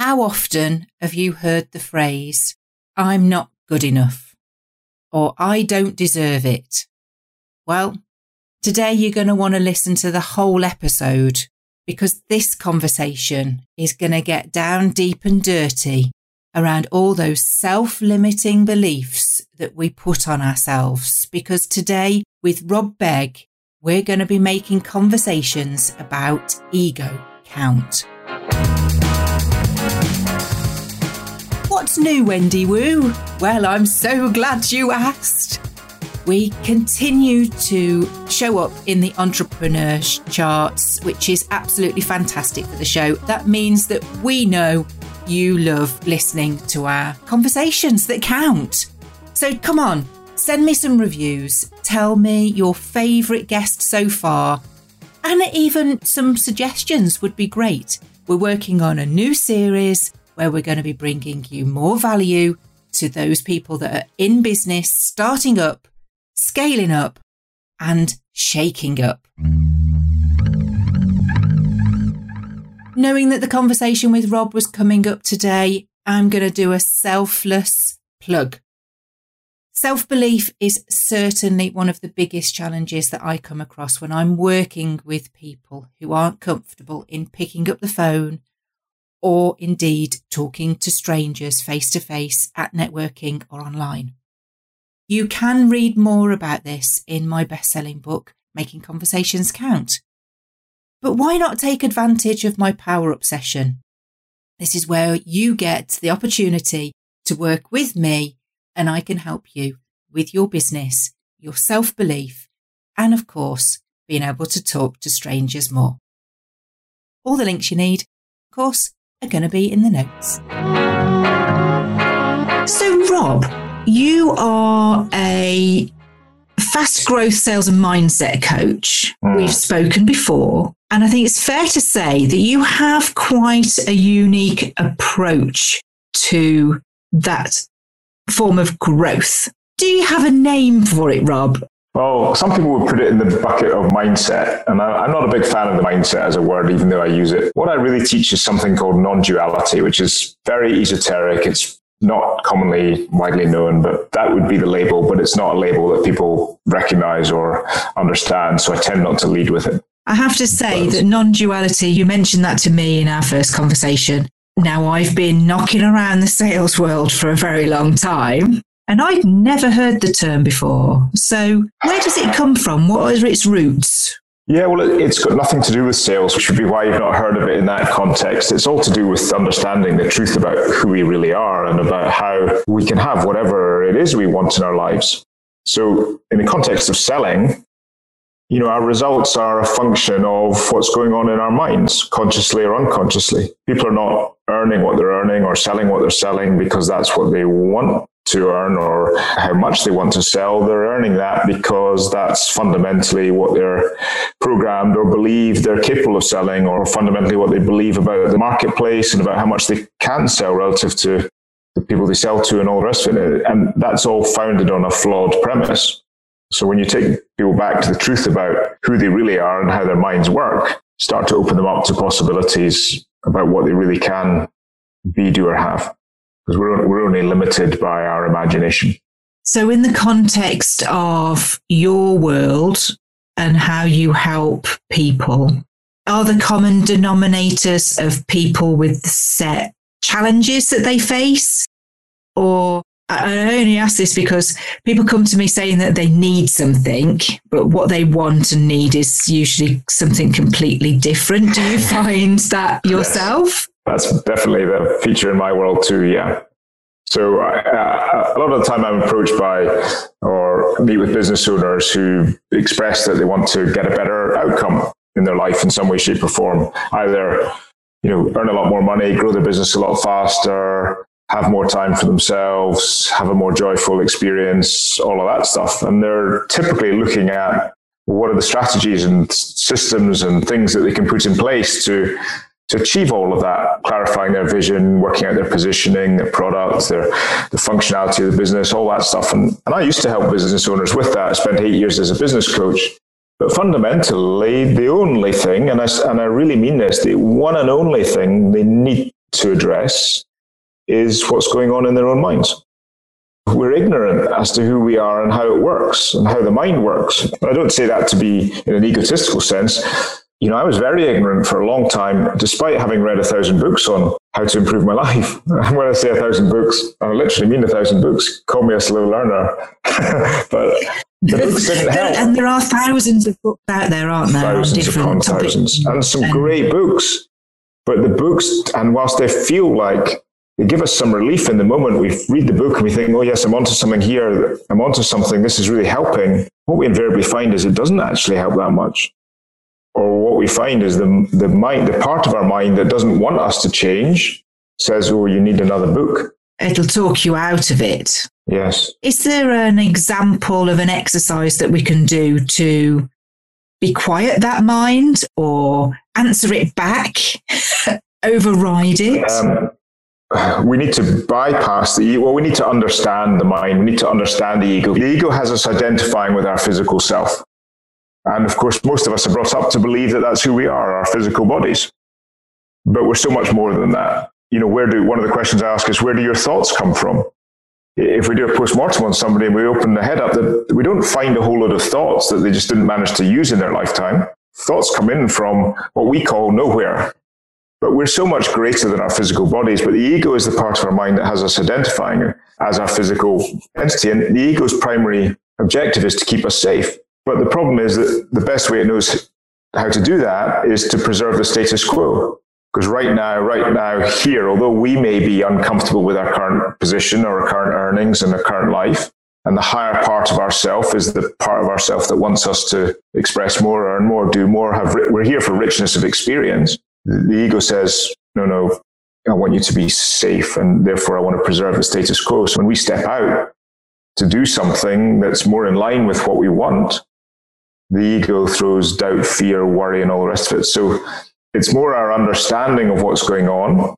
How often have you heard the phrase, I'm not good enough, or I don't deserve it? Well, today you're going to want to listen to the whole episode because this conversation is going to get down deep and dirty around all those self limiting beliefs that we put on ourselves. Because today, with Rob Begg, we're going to be making conversations about ego count. What's new, Wendy Woo? Well, I'm so glad you asked. We continue to show up in the entrepreneur charts, which is absolutely fantastic for the show. That means that we know you love listening to our conversations that count. So come on, send me some reviews. Tell me your favourite guest so far. And even some suggestions would be great. We're working on a new series where we're going to be bringing you more value to those people that are in business, starting up, scaling up, and shaking up. Knowing that the conversation with Rob was coming up today, I'm going to do a selfless plug. Self belief is certainly one of the biggest challenges that I come across when I'm working with people who aren't comfortable in picking up the phone or indeed talking to strangers face to face at networking or online. You can read more about this in my best selling book, Making Conversations Count. But why not take advantage of my power up session? This is where you get the opportunity to work with me and I can help you with your business, your self belief, and of course, being able to talk to strangers more. All the links you need, of course, are going to be in the notes. So, Rob, you are a fast growth sales and mindset coach. Mm. We've spoken before. And I think it's fair to say that you have quite a unique approach to that form of growth. Do you have a name for it, Rob? Well, some people would put it in the bucket of mindset, and I, am not a big fan of the mindset as a word, even though I use it. What I really teach is something called non duality, which is very esoteric. It's not commonly widely known, but that would be the label, but it's not a label that people recognize or understand. So I tend not to lead with it. I have to say that non duality, you mentioned that to me in our first conversation. Now, I've been knocking around the sales world for a very long time, and I'd never heard the term before. So, where does it come from? What are its roots? Yeah, well, it's got nothing to do with sales, which would be why you've not heard of it in that context. It's all to do with understanding the truth about who we really are and about how we can have whatever it is we want in our lives. So, in the context of selling, you know, our results are a function of what's going on in our minds, consciously or unconsciously. People are not earning what they're earning or selling what they're selling because that's what they want to earn or how much they want to sell. They're earning that because that's fundamentally what they're programmed or believe they're capable of selling, or fundamentally what they believe about the marketplace and about how much they can sell relative to the people they sell to and all the rest of it. And that's all founded on a flawed premise. So when you take people back to the truth about who they really are and how their minds work, start to open them up to possibilities about what they really can be, do, or have because we're, we're only limited by our imagination. So, in the context of your world and how you help people, are the common denominators of people with set challenges that they face? Or I only ask this because people come to me saying that they need something, but what they want and need is usually something completely different. Do you find that yourself? That's definitely the feature in my world too. Yeah. So uh, a lot of the time I'm approached by or meet with business owners who express that they want to get a better outcome in their life in some way, shape or form. Either, you know, earn a lot more money, grow their business a lot faster, have more time for themselves, have a more joyful experience, all of that stuff. And they're typically looking at what are the strategies and systems and things that they can put in place to to achieve all of that, clarifying their vision, working out their positioning, their products, their the functionality of the business, all that stuff. And, and I used to help business owners with that. I spent eight years as a business coach. But fundamentally, the only thing, and I, and I really mean this, the one and only thing they need to address is what's going on in their own minds. We're ignorant as to who we are and how it works and how the mind works. I don't say that to be in an egotistical sense. You know, I was very ignorant for a long time, despite having read a thousand books on how to improve my life. And when I say a thousand books, I literally mean a thousand books. Call me a slow learner. but the books didn't help. And there are thousands of books out there, aren't there? Thousands upon thousands. And some great books. But the books, and whilst they feel like they give us some relief in the moment, we read the book and we think, oh, yes, I'm onto something here. I'm onto something. This is really helping. What we invariably find is it doesn't actually help that much or what we find is the, the mind, the part of our mind that doesn't want us to change says, oh, you need another book. It'll talk you out of it. Yes. Is there an example of an exercise that we can do to be quiet that mind or answer it back, override it? Um, we need to bypass the well we need to understand the mind we need to understand the ego the ego has us identifying with our physical self and of course, most of us are brought up to believe that that's who we are, our physical bodies. But we're so much more than that. You know, where do, one of the questions I ask is, where do your thoughts come from? If we do a post-mortem on somebody and we open the head up, that we don't find a whole lot of thoughts that they just didn't manage to use in their lifetime. Thoughts come in from what we call nowhere. But we're so much greater than our physical bodies. But the ego is the part of our mind that has us identifying as our physical entity. And the ego's primary objective is to keep us safe. But the problem is that the best way it knows how to do that is to preserve the status quo. Because right now, right now, here, although we may be uncomfortable with our current position or our current earnings and our current life, and the higher part of ourself is the part of ourself that wants us to express more, earn more, do more. Have we're here for richness of experience. The ego says, no, no, I want you to be safe, and therefore I want to preserve the status quo. So when we step out to do something that's more in line with what we want, the ego throws doubt, fear, worry, and all the rest of it. So it's more our understanding of what's going on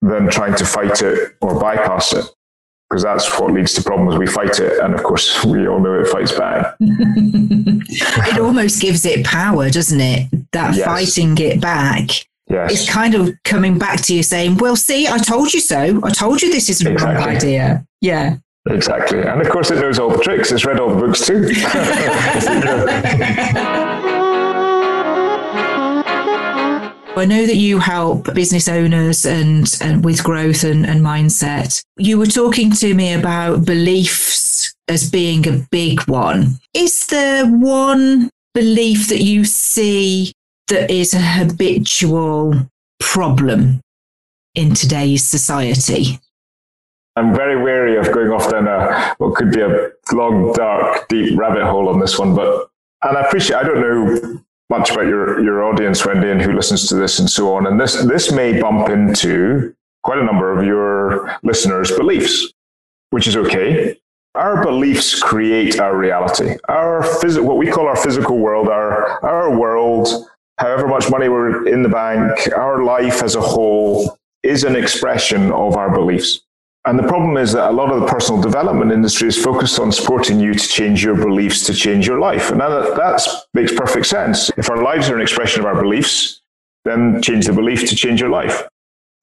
than trying to fight it or bypass it. Because that's what leads to problems. We fight it, and of course, we all know it fights back. it almost gives it power, doesn't it? That yes. fighting it back yes. is kind of coming back to you saying, Well, see, I told you so. I told you this is a exactly. wrong idea. Yeah. Exactly. And of course, it knows all the tricks. It's read all the books too. I know that you help business owners and, and with growth and, and mindset. You were talking to me about beliefs as being a big one. Is there one belief that you see that is a habitual problem in today's society? I'm very wary of going off down a what could be a long, dark, deep rabbit hole on this one. But and I appreciate I don't know much about your your audience, Wendy, and who listens to this and so on. And this this may bump into quite a number of your listeners' beliefs, which is okay. Our beliefs create our reality. Our phys- what we call our physical world, our our world, however much money we're in the bank, our life as a whole is an expression of our beliefs. And the problem is that a lot of the personal development industry is focused on supporting you to change your beliefs to change your life. And that, that makes perfect sense. If our lives are an expression of our beliefs, then change the belief to change your life.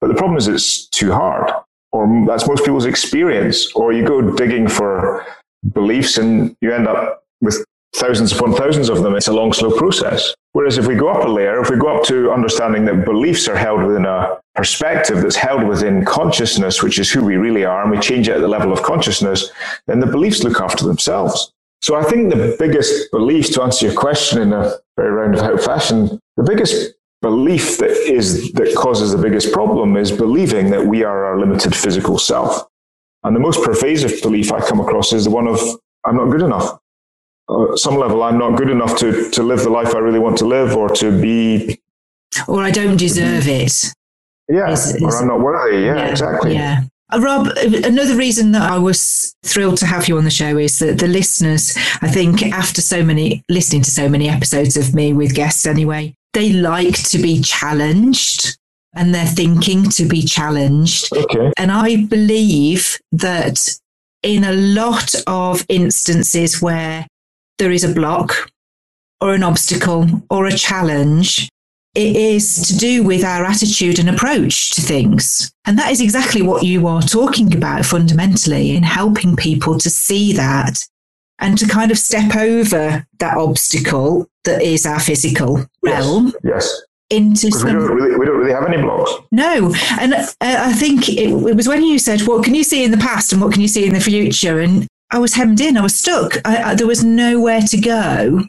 But the problem is it's too hard, or that's most people's experience. Or you go digging for beliefs and you end up with thousands upon thousands of them. It's a long, slow process. Whereas if we go up a layer, if we go up to understanding that beliefs are held within a perspective that's held within consciousness, which is who we really are, and we change it at the level of consciousness, then the beliefs look after themselves. So I think the biggest belief, to answer your question in a very roundabout fashion, the biggest belief that is that causes the biggest problem is believing that we are our limited physical self. And the most pervasive belief I come across is the one of I'm not good enough uh, some level, I'm not good enough to, to live the life I really want to live or to be. Or I don't deserve it. Yeah. Is, is, or I'm not worthy. Yeah, yeah exactly. Yeah. Uh, Rob, another reason that I was thrilled to have you on the show is that the listeners, I think, after so many, listening to so many episodes of me with guests anyway, they like to be challenged and they're thinking to be challenged. Okay. And I believe that in a lot of instances where there is a block or an obstacle or a challenge, it is to do with our attitude and approach to things. And that is exactly what you are talking about fundamentally in helping people to see that and to kind of step over that obstacle that is our physical yes. realm. Yes. Into some... we, don't really, we don't really have any blocks. No. And uh, I think it, it, was when you said, What can you see in the past and what can you see in the future? And I was hemmed in, I was stuck. I, I, there was nowhere to go.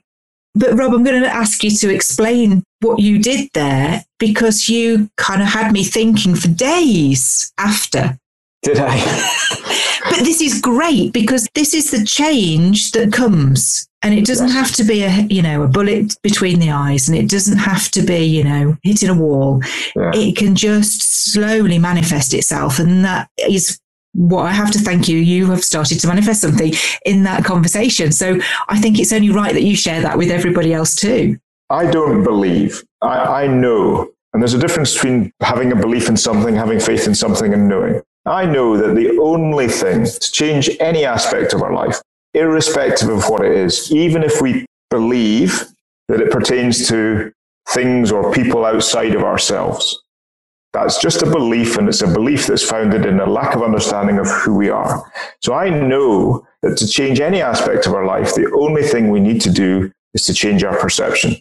But Rob, I'm going to ask you to explain what you did there because you kind of had me thinking for days after. Did I? but this is great because this is the change that comes. And it doesn't have to be a, you know, a bullet between the eyes and it doesn't have to be, you know, hitting a wall. Yeah. It can just slowly manifest itself. And that is what I have to thank you. You have started to manifest something in that conversation. So I think it's only right that you share that with everybody else too. I don't believe. I, I know. And there's a difference between having a belief in something, having faith in something, and knowing. I know that the only thing to change any aspect of our life, irrespective of what it is, even if we believe that it pertains to things or people outside of ourselves, that's just a belief, and it's a belief that's founded in a lack of understanding of who we are. So I know that to change any aspect of our life, the only thing we need to do is to change our perception,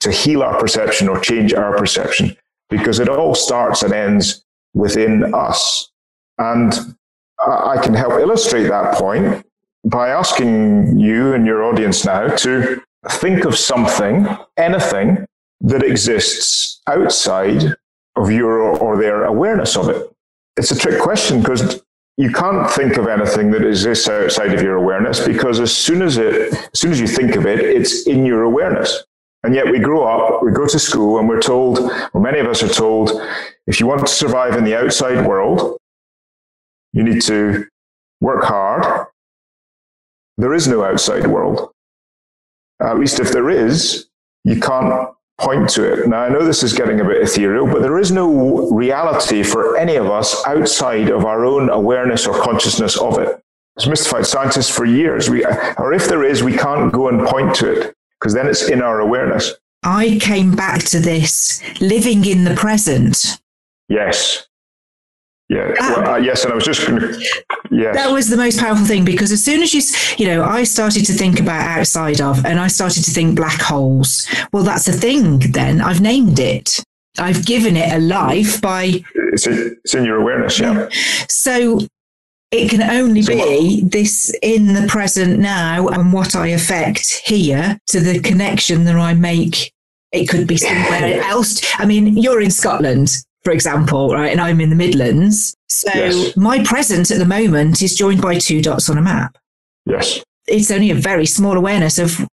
to heal our perception or change our perception, because it all starts and ends within us. And I can help illustrate that point by asking you and your audience now to think of something, anything that exists outside of your or their awareness of it? It's a trick question because you can't think of anything that exists outside of your awareness because as soon as it, as soon as you think of it, it's in your awareness. And yet we grow up, we go to school, and we're told, or many of us are told, if you want to survive in the outside world, you need to work hard. There is no outside world. At least if there is, you can't point to it. Now, I know this is getting a bit ethereal, but there is no reality for any of us outside of our own awareness or consciousness of it. It's mystified scientists for years. We, or if there is, we can't go and point to it because then it's in our awareness. I came back to this living in the present. Yes. Yeah. Well, uh, yes, and I was just going to. Yes. That was the most powerful thing because as soon as you, you know, I started to think about outside of, and I started to think black holes. Well, that's a thing. Then I've named it. I've given it a life by. It's, in, it's in your awareness, yeah. So it can only be this in the present now and what I affect here to the connection that I make. It could be somewhere else. I mean, you're in Scotland for example, right? And I'm in the Midlands. So yes. my present at the moment is joined by two dots on a map. Yes. It's only a very small awareness of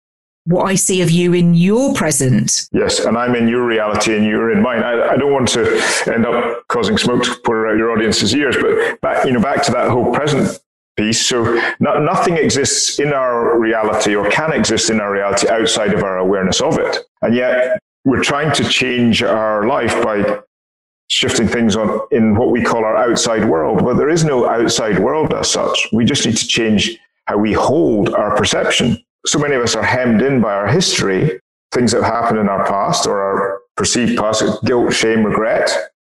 what I see of you in your present. Yes, and I'm in your reality and you're in mine. I, I don't want to end up causing smoke to pour out your audience's ears, but back, you know, back to that whole present piece. So no, nothing exists in our reality or can exist in our reality outside of our awareness of it. And yet we're trying to change our life by shifting things on in what we call our outside world. But there is no outside world as such. We just need to change how we hold our perception. So many of us are hemmed in by our history, things that happened in our past or our perceived past, guilt, shame, regret,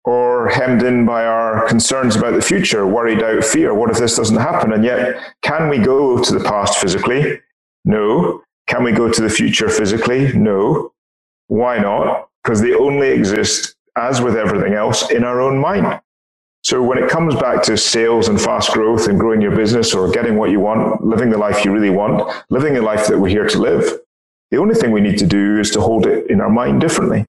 or hemmed in by our concerns about the future, worried out fear. What if this doesn't happen? And yet, can we go to the past physically? No. Can we go to the future physically? No. Why not? Because they only exist as with everything else, in our own mind. So when it comes back to sales and fast growth and growing your business or getting what you want, living the life you really want, living the life that we're here to live, the only thing we need to do is to hold it in our mind differently,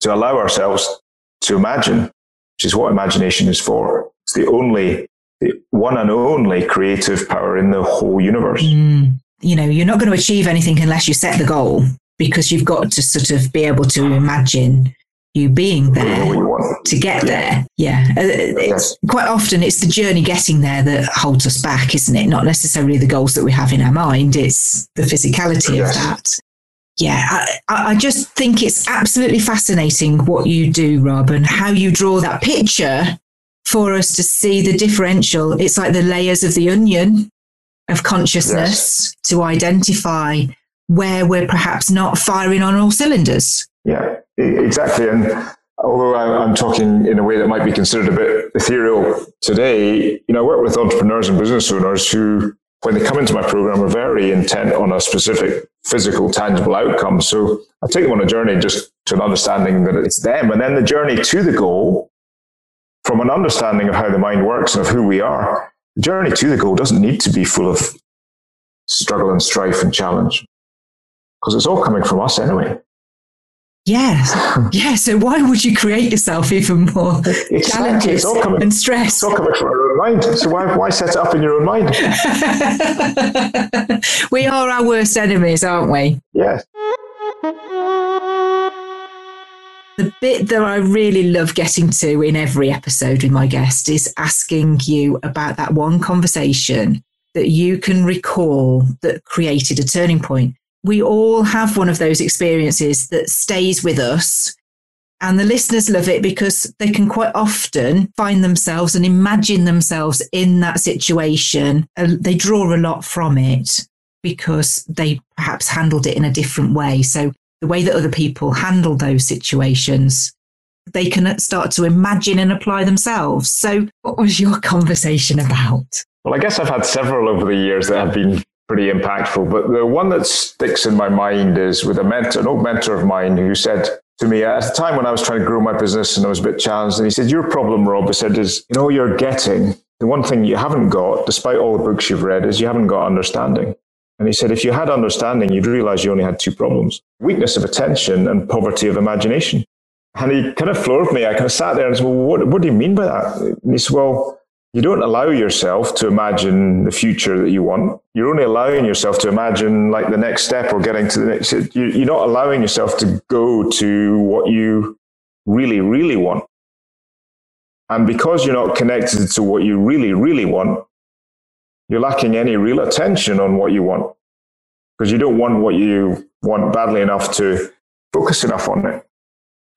to allow ourselves to imagine, which is what imagination is for. It's the only, the one and only creative power in the whole universe. Mm. You know, you're not going to achieve anything unless you set the goal because you've got to sort of be able to imagine you being there to get there. Yeah. Uh, it's quite often it's the journey getting there that holds us back, isn't it? Not necessarily the goals that we have in our mind. It's the physicality yes. of that. Yeah. I, I just think it's absolutely fascinating what you do, Rob, and how you draw that picture for us to see the differential. It's like the layers of the onion of consciousness yes. to identify where we're perhaps not firing on all cylinders Yeah, exactly. And although I'm talking in a way that might be considered a bit ethereal today, you know, I work with entrepreneurs and business owners who, when they come into my program, are very intent on a specific physical, tangible outcome. So I take them on a journey just to an understanding that it's them. And then the journey to the goal, from an understanding of how the mind works and of who we are, the journey to the goal doesn't need to be full of struggle and strife and challenge because it's all coming from us anyway. Yes. Hmm. yeah. So why would you create yourself even more exactly. challenges coming, and stress? It's all coming from your own mind. So why, why set it up in your own mind? we are our worst enemies, aren't we? Yes. The bit that I really love getting to in every episode with my guest is asking you about that one conversation that you can recall that created a turning point we all have one of those experiences that stays with us. And the listeners love it because they can quite often find themselves and imagine themselves in that situation. And they draw a lot from it because they perhaps handled it in a different way. So the way that other people handle those situations, they can start to imagine and apply themselves. So what was your conversation about? Well, I guess I've had several over the years that have been pretty impactful. But the one that sticks in my mind is with a mentor, an old mentor of mine who said to me at a time when I was trying to grow my business and I was a bit challenged, and he said, Your problem, Rob, he said, is you know, you're getting the one thing you haven't got, despite all the books you've read, is you haven't got understanding. And he said, if you had understanding, you'd realize you only had two problems weakness of attention and poverty of imagination. And he kind of floored me. I kind of sat there and said, Well, what, what do you mean by that? And he said, Well, you don't allow yourself to imagine the future that you want. You're only allowing yourself to imagine like the next step or getting to the next. You're not allowing yourself to go to what you really, really want. And because you're not connected to what you really, really want, you're lacking any real attention on what you want because you don't want what you want badly enough to focus enough on it.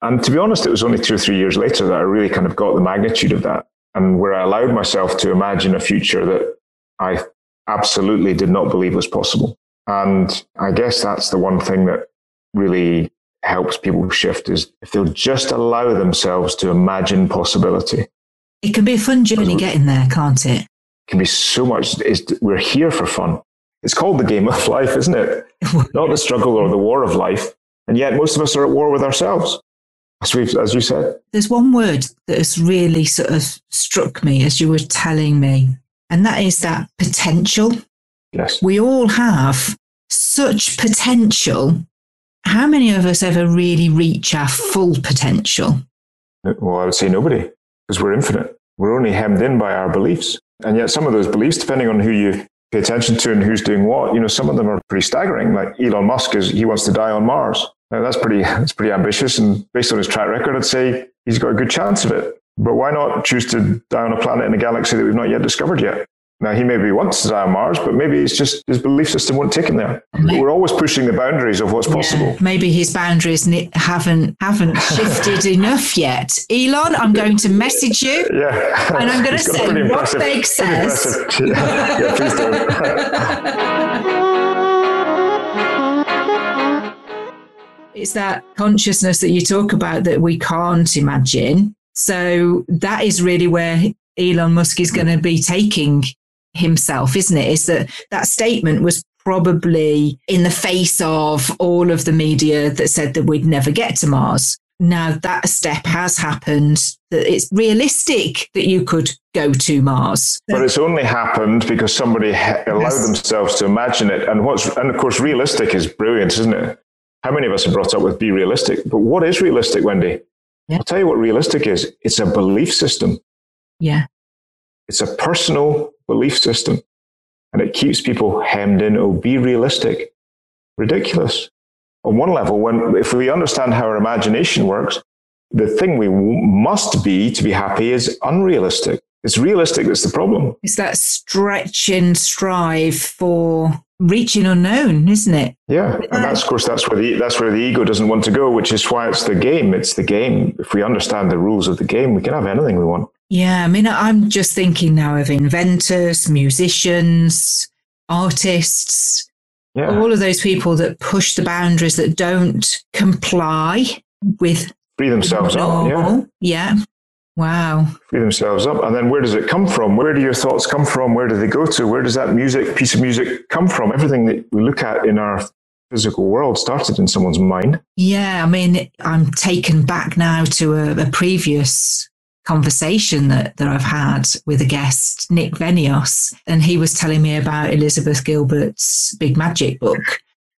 And to be honest, it was only two or three years later that I really kind of got the magnitude of that and where I allowed myself to imagine a future that I absolutely did not believe was possible. And I guess that's the one thing that really helps people shift is if they'll just allow themselves to imagine possibility. It can be a fun journey getting there, can't it? It can be so much. we're here for fun. It's called the game of life, isn't it? Not the struggle or the war of life. And yet most of us are at war with ourselves as, we as you said. There's one word that has really sort of struck me as you were telling me, and that is that potential. Yes. We all have such potential. How many of us ever really reach our full potential? Well, I would say nobody, because we're infinite. We're only hemmed in by our beliefs. And yet, some of those beliefs, depending on who you pay attention to and who's doing what, you know, some of them are pretty staggering. Like Elon Musk is, he wants to die on Mars. Now, that's pretty, that's pretty ambitious. And based on his track record, I'd say he's got a good chance of it. But why not choose to die on a planet in a galaxy that we've not yet discovered yet? Now, he maybe wants to die on Mars, but maybe it's just his belief system won't take him there. Maybe. We're always pushing the boundaries of what's yeah, possible. Maybe his boundaries haven't haven't shifted enough yet. Elon, I'm going to message you. Yeah. And I'm going to say what Meg says. Yeah. yeah, please do. It's that consciousness that you talk about that we can't imagine. So that is really where Elon Musk is going to be taking himself, isn't it? Is that that statement was probably in the face of all of the media that said that we'd never get to Mars. Now that step has happened, that it's realistic that you could go to Mars. But it's only happened because somebody allowed yes. themselves to imagine it. And what's, and of course, realistic is brilliant, isn't it? How many of us are brought up with be realistic? But what is realistic, Wendy? Yeah. I'll tell you what realistic is. It's a belief system. Yeah. It's a personal belief system. And it keeps people hemmed in. Oh, be realistic. Ridiculous. On one level, when if we understand how our imagination works, the thing we must be to be happy is unrealistic. It's realistic that's the problem. It's that stretch and strive for reaching unknown, isn't it? Yeah, and that's of course that's where the that's where the ego doesn't want to go, which is why it's the game. It's the game. If we understand the rules of the game, we can have anything we want. Yeah, I mean, I'm just thinking now of inventors, musicians, artists, yeah. all of those people that push the boundaries that don't comply with free themselves up. Yeah. Yeah. Wow. Free themselves up. And then where does it come from? Where do your thoughts come from? Where do they go to? Where does that music, piece of music come from? Everything that we look at in our physical world started in someone's mind. Yeah. I mean, I'm taken back now to a, a previous conversation that, that I've had with a guest, Nick Venios, and he was telling me about Elizabeth Gilbert's Big Magic book.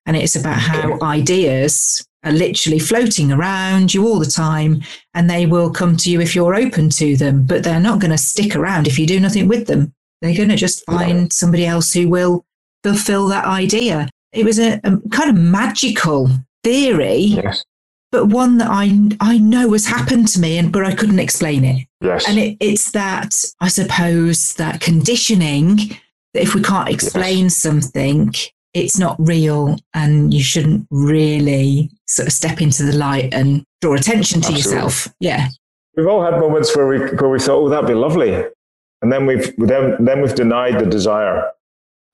And it's about how ideas are literally floating around you all the time and they will come to you if you're open to them, but they're not going to stick around if you do nothing with them. They're going to just find somebody else who will fulfill that idea. It was a, a kind of magical theory, yes. but one that I, I know has happened to me, and but I couldn't explain it. Yes. And it, it's that, I suppose, that conditioning that if we can't explain yes. something, it's not real and you shouldn't really sort of step into the light and draw attention to Absolutely. yourself. Yeah. We've all had moments where we where we thought, oh, that'd be lovely. And then we've then, then we've denied the desire.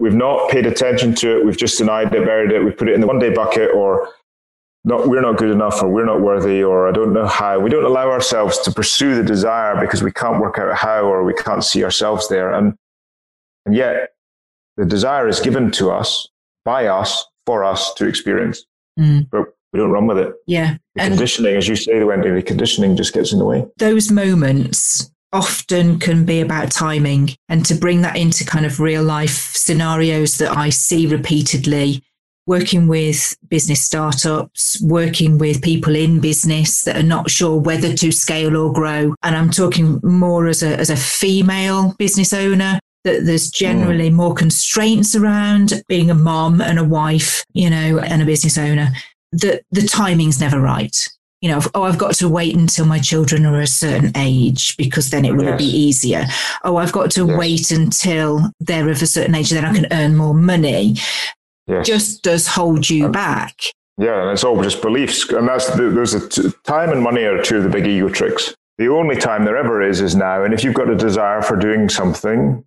We've not paid attention to it. We've just denied it, buried it. We put it in the one day bucket or not, we're not good enough or we're not worthy or I don't know how. We don't allow ourselves to pursue the desire because we can't work out how or we can't see ourselves there. And, and yet the desire is given to us by us for us to experience. Mm. But we don't run with it. Yeah. The and conditioning, as you say, Wendy, the conditioning just gets in the way. Those moments often can be about timing and to bring that into kind of real life scenarios that I see repeatedly working with business startups, working with people in business that are not sure whether to scale or grow. And I'm talking more as a, as a female business owner that there's generally mm. more constraints around being a mom and a wife, you know, and a business owner, that the timing's never right. You know, oh, I've got to wait until my children are a certain age because then it will yes. be easier. Oh, I've got to yes. wait until they're of a certain age, then I can earn more money. Yes. Just does hold you um, back. Yeah, and it's all just beliefs. And that's the, those are time and money are two of the big ego tricks. The only time there ever is is now. And if you've got a desire for doing something,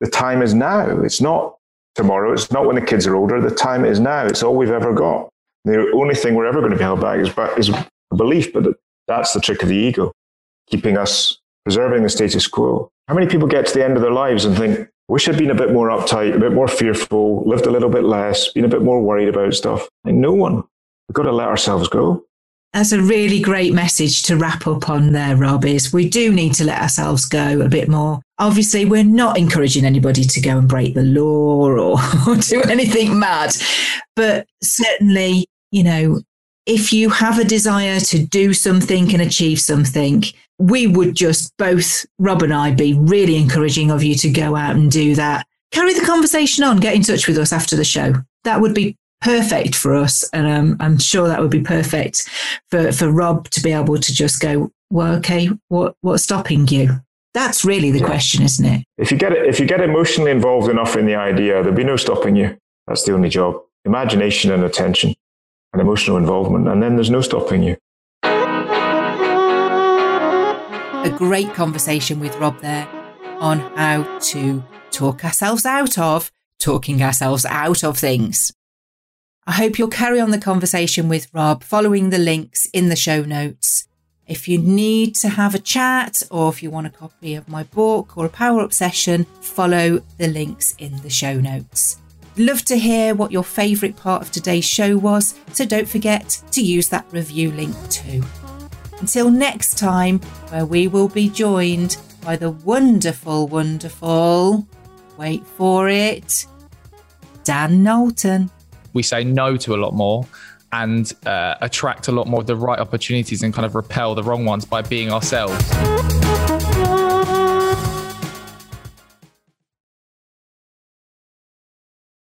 the time is now. It's not tomorrow. It's not when the kids are older. The time is now. It's all we've ever got. The only thing we're ever going to be held back is, is belief, but that's the trick of the ego, keeping us preserving the status quo. How many people get to the end of their lives and think, wish I'd been a bit more uptight, a bit more fearful, lived a little bit less, been a bit more worried about stuff? Like, no one. We've got to let ourselves go. That's a really great message to wrap up on there, Rob, is we do need to let ourselves go a bit more. Obviously, we're not encouraging anybody to go and break the law or, or do anything mad. But certainly, you know, if you have a desire to do something and achieve something, we would just both, Rob and I, be really encouraging of you to go out and do that. Carry the conversation on, get in touch with us after the show. That would be perfect for us. And um, I'm sure that would be perfect for, for Rob to be able to just go, well, okay, what, what's stopping you? That's really the yeah. question, isn't it? If you get it, if you get emotionally involved enough in the idea, there'll be no stopping you. That's the only job. Imagination and attention and emotional involvement. And then there's no stopping you. A great conversation with Rob there on how to talk ourselves out of talking ourselves out of things. I hope you'll carry on the conversation with Rob following the links in the show notes. If you need to have a chat or if you want a copy of my book or a power up session, follow the links in the show notes. Love to hear what your favourite part of today's show was, so don't forget to use that review link too. Until next time, where we will be joined by the wonderful, wonderful, wait for it, Dan Knowlton we say no to a lot more and uh, attract a lot more of the right opportunities and kind of repel the wrong ones by being ourselves.